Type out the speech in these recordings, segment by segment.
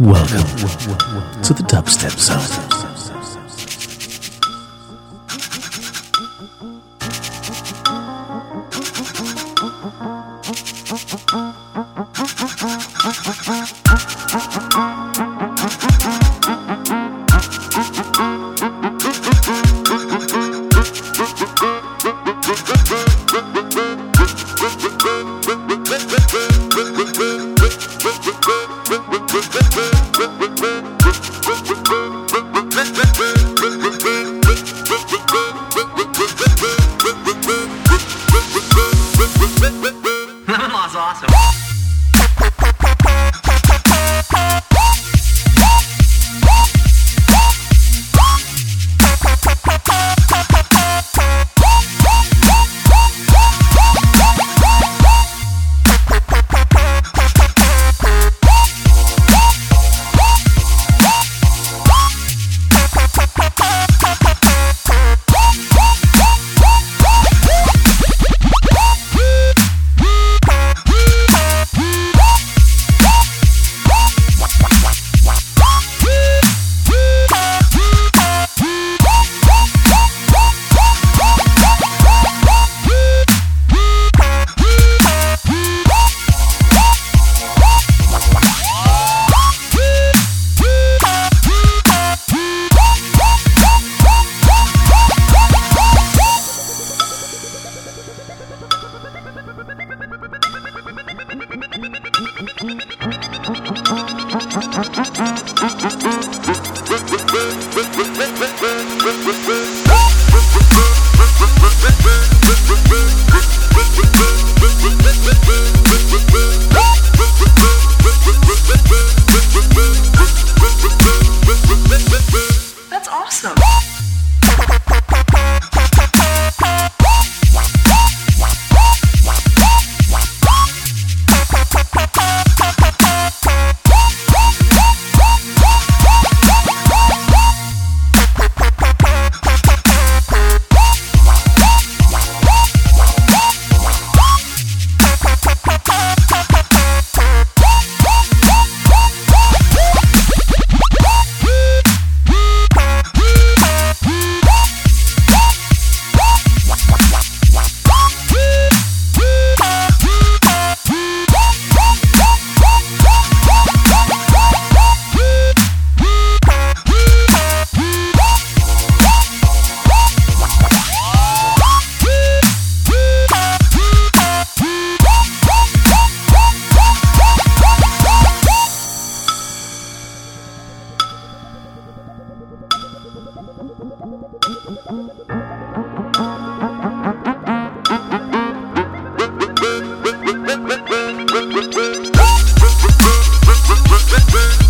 Welcome to the Dubstep Zone. Woo! Run, run.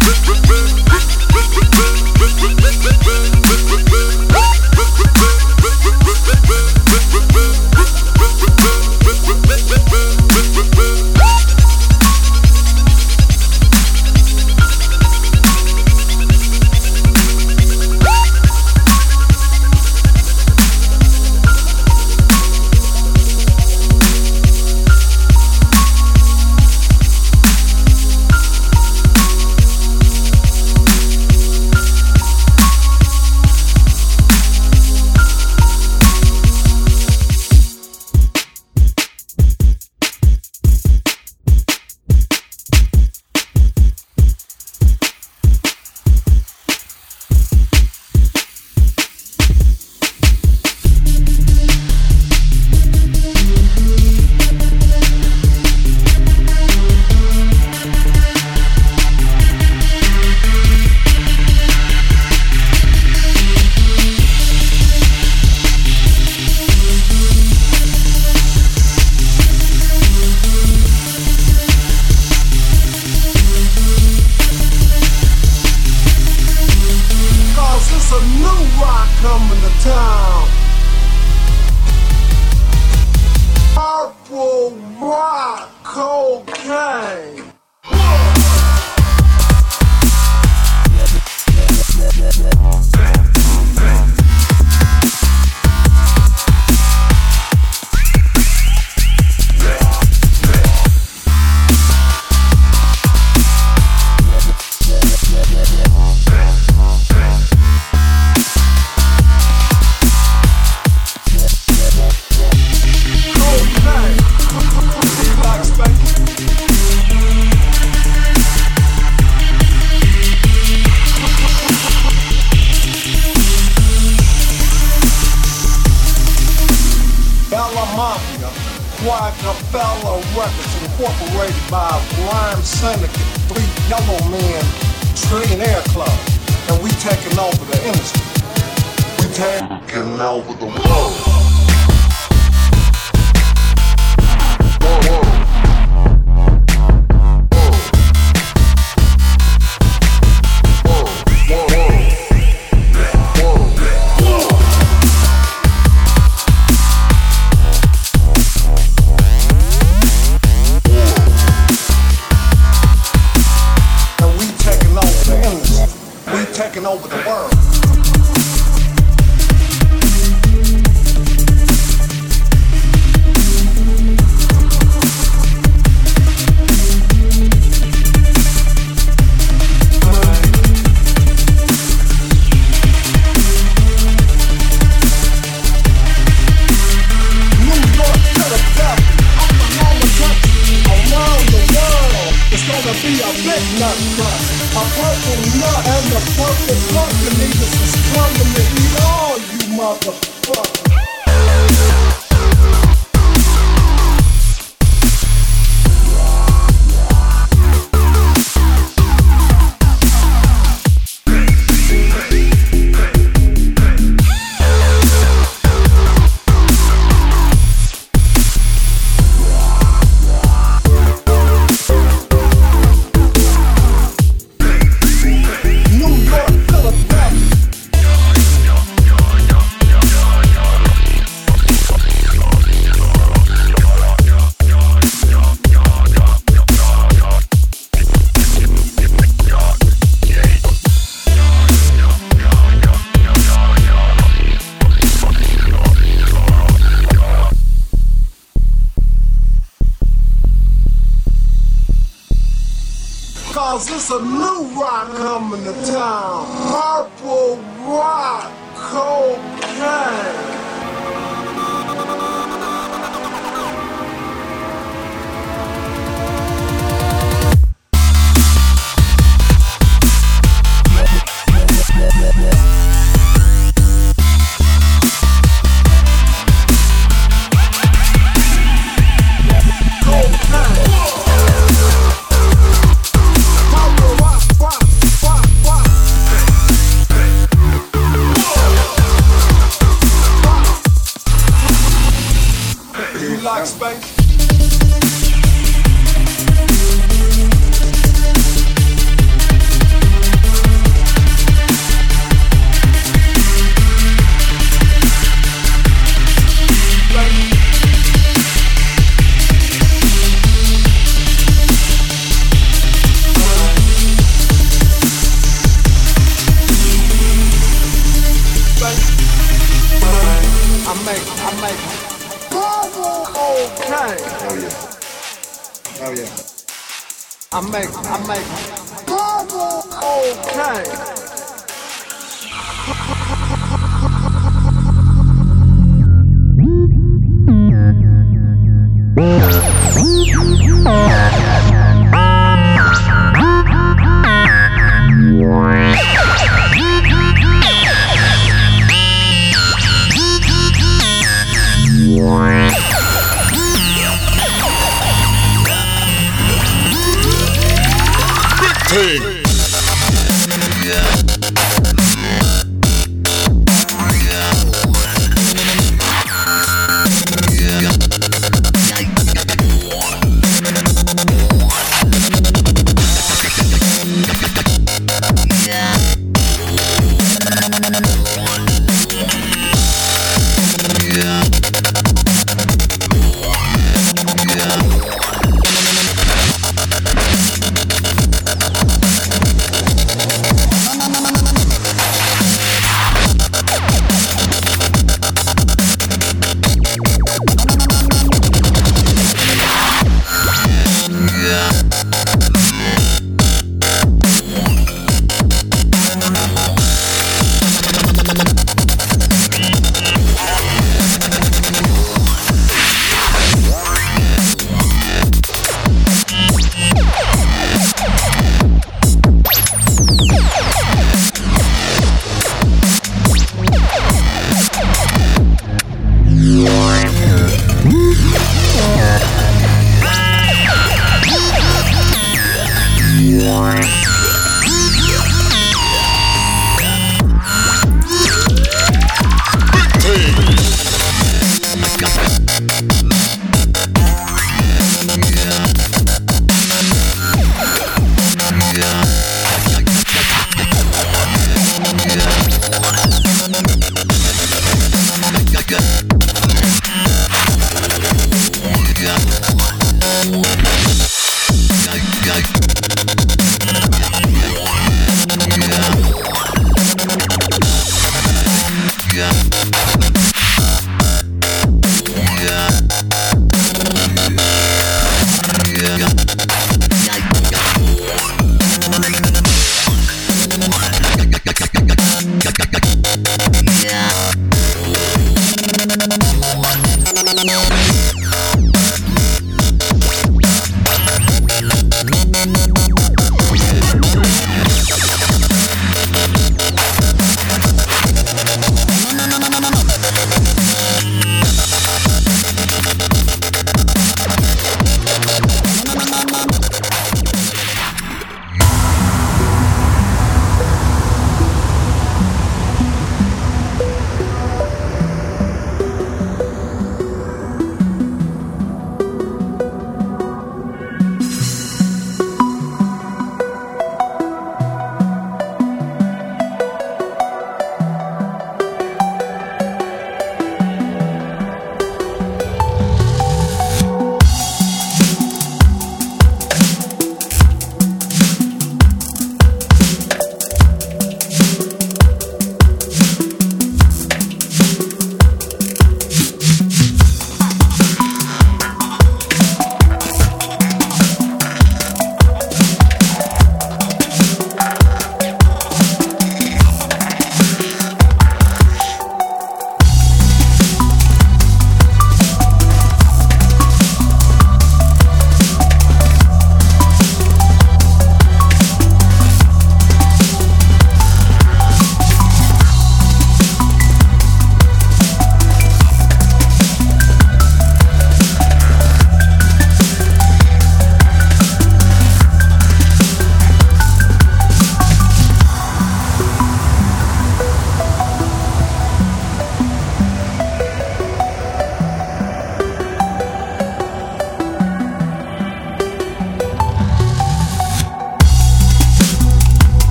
Trillionaire Club, and we taking over the industry. We taking over the world.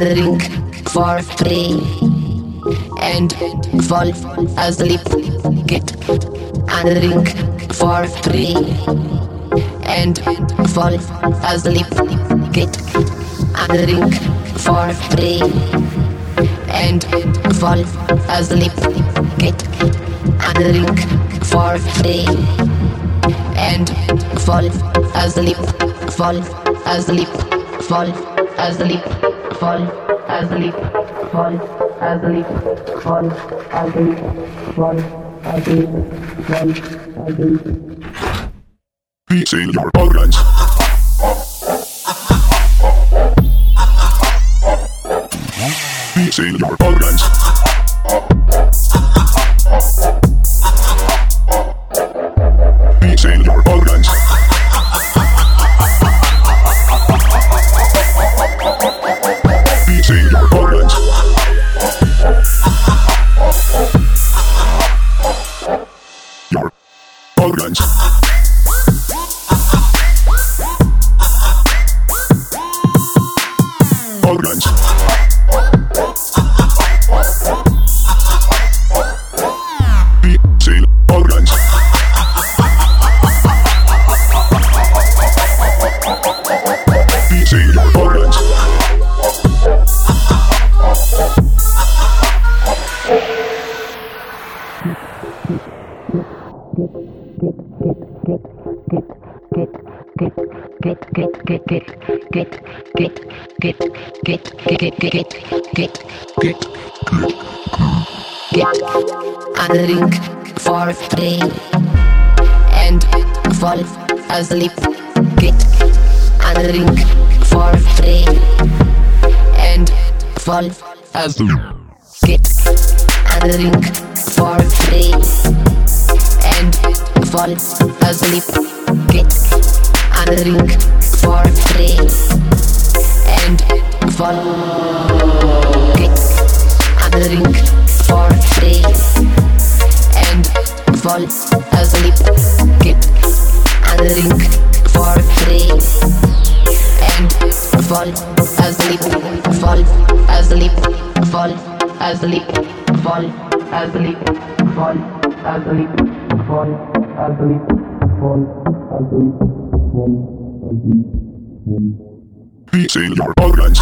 On the ring for free and fall asleep. Get the for free and fall asleep. Get the for free and fall asleep. Get on the ring for free and fall asleep. Fall asleep. Fall asleep. Fall your organs. Peace your organs. Get on the ring for free and fall asleep. Get ring for free and fall asleep. Get ring for free and fall asleep. Get on Fall asleep. Fall asleep. Fall asleep. Fall asleep. Fall asleep. Fall asleep. Peace in your organs.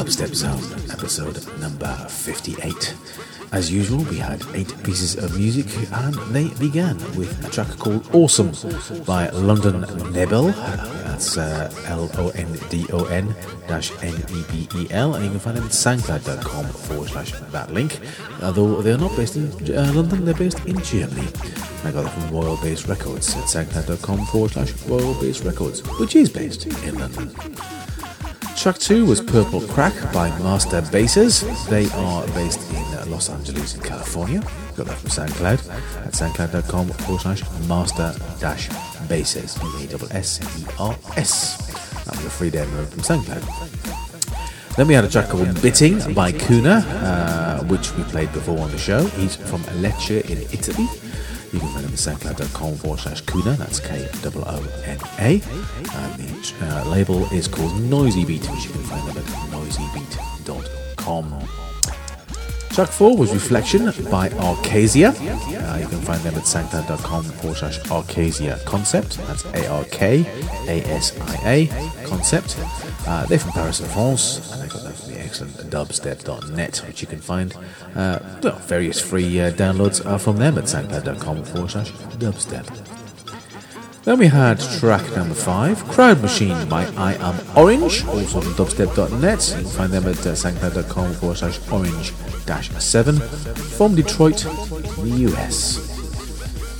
Dubstep Zone, episode number 58. As usual, we had eight pieces of music, and they began with a track called Awesome by London Nebel, That's uh, L O N D O N dash N E B E L. And you can find them at soundcloud.com forward slash that link. Although they're not based in uh, London, they're based in Germany. I got that from Royal Bass Records at soundcloud.com forward slash Royal Bass Records, which is based in London. Track 2 was Purple Crack by Master Bassers. They are based in Los Angeles, in California. Got that from SoundCloud at soundcloud.com forward slash master dash bassers. B-A-S-S-E-R-S. That was a free demo from SoundCloud. Then we had a track called Bitting by Koona, uh, which we played before on the show. He's from Lecce in Italy. You can find him at soundcloud.com forward slash Koona, that's K O O N A. And the uh, label is called Noisy Beat, which you can find them at noisybeat.com. Track 4 was Reflection by Arkasia. Uh, you can find them at soundcloud.com forward slash Arkasia Concept. That's A R K A S I A Concept. Uh, they're from Paris France, and they got that from the excellent dubstep.net, which you can find. Uh, various free uh, downloads are from them at soundcloud.com forward slash dubstep. Then we had track number five, Crowd Machine by I Am Orange, also from dubstep.net. You can find them at uh, soundcloud.com forward slash orange dash 7 from Detroit, the US.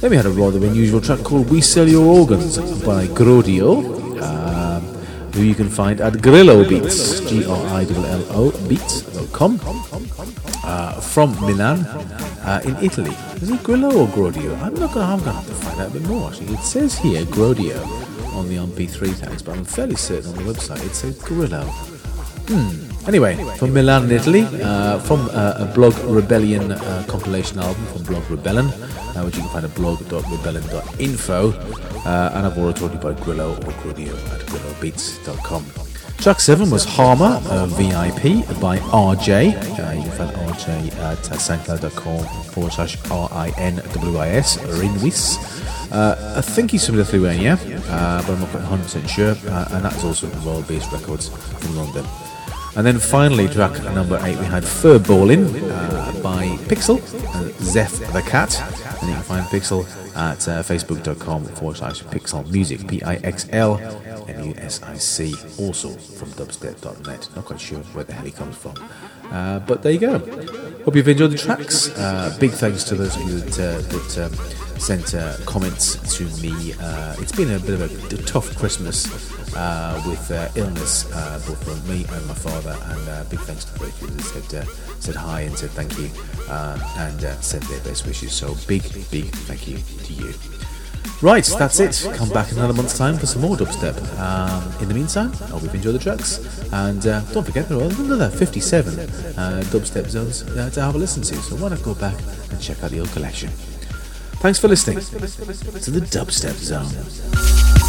Then we had a rather unusual track called We Sell Your Organs by Grodio, who you can find at Grillo Beats, G R I L L O Beats.com, uh, from Milan uh, in Italy. Is it Grillo or Grodio? I'm not gonna, I'm gonna have to find out a bit more actually. It says here Grodio on the MP3 tags, but I'm fairly certain on the website it says Grillo. Hmm. Anyway, from Milan Italy, uh, from uh, a Blog Rebellion uh, compilation album from Blog Rebellion, uh, which you can find at blog.rebellion.info. Uh, and I've already told you about Grillo or Grodio at grillobeats.com. Track 7 was Harmor, uh, VIP by RJ. Uh, you can find RJ at uh, forward slash R-I-N-W-I-S, Rinwis. Uh, I think he's from Lithuania, uh, but I'm not quite 100% sure. And that's also from Royal Bass Records from London. And then finally, track number 8, we had Fur Ballin' uh, by PIXL, uh, Zef the Cat. And you can find PIXL at uh, facebook.com forward slash PIXL Music, P I X L M U S I C, also from dubstep.net. Not quite sure where the hell he comes from. Uh, but there you go. Hope you've enjoyed the tracks. Uh, big thanks to those of you that, uh, that um, sent uh, comments to me. It's been a bit of a, a tough Christmas uh, with uh, illness, uh, both from me and my father. And uh, big thanks to those people that said, uh, said hi and said thank you uh, and uh, sent their best wishes. So big, big thank you to you. Right, that's it. Come back in another month's time for some more dubstep. Um, in the meantime, I hope you've enjoyed the tracks. And uh, don't forget, there are another 57 uh, dubstep zones uh, to have a listen to. So why not go back and check out the old collection? Thanks for listening to the Dubstep Zone.